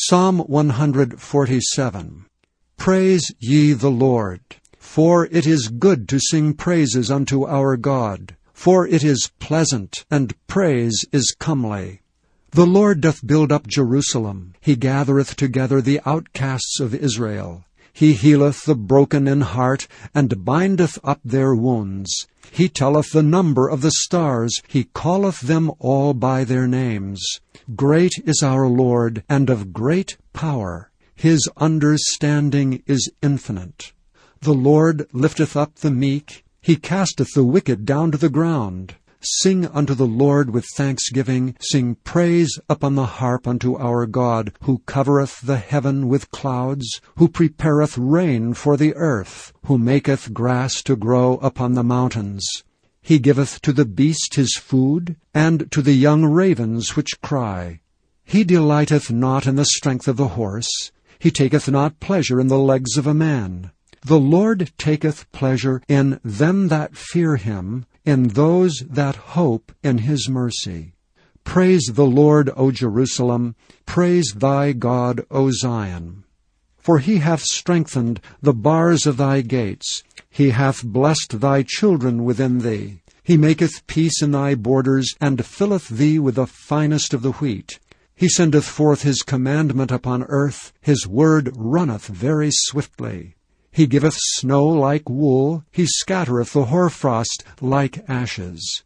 Psalm 147 Praise ye the Lord. For it is good to sing praises unto our God, for it is pleasant, and praise is comely. The Lord doth build up Jerusalem, he gathereth together the outcasts of Israel. He healeth the broken in heart, and bindeth up their wounds. He telleth the number of the stars, he calleth them all by their names. Great is our Lord, and of great power. His understanding is infinite. The Lord lifteth up the meek, he casteth the wicked down to the ground. Sing unto the Lord with thanksgiving, sing praise upon the harp unto our God, who covereth the heaven with clouds, who prepareth rain for the earth, who maketh grass to grow upon the mountains. He giveth to the beast his food, and to the young ravens which cry. He delighteth not in the strength of the horse, he taketh not pleasure in the legs of a man. The Lord taketh pleasure in them that fear him, in those that hope in his mercy. Praise the Lord, O Jerusalem. Praise thy God, O Zion. For he hath strengthened the bars of thy gates. He hath blessed thy children within thee. He maketh peace in thy borders, and filleth thee with the finest of the wheat. He sendeth forth his commandment upon earth. His word runneth very swiftly. He giveth snow like wool, he scattereth the hoarfrost like ashes.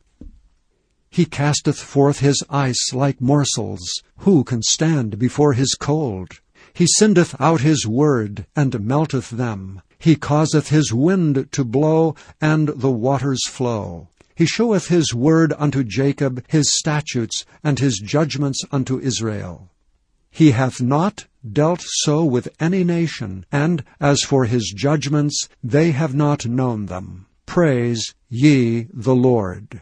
He casteth forth his ice like morsels. Who can stand before his cold? He sendeth out his word, and melteth them. He causeth his wind to blow, and the waters flow. He showeth his word unto Jacob, his statutes, and his judgments unto Israel. He hath not dealt so with any nation, and as for his judgments, they have not known them. Praise ye the Lord.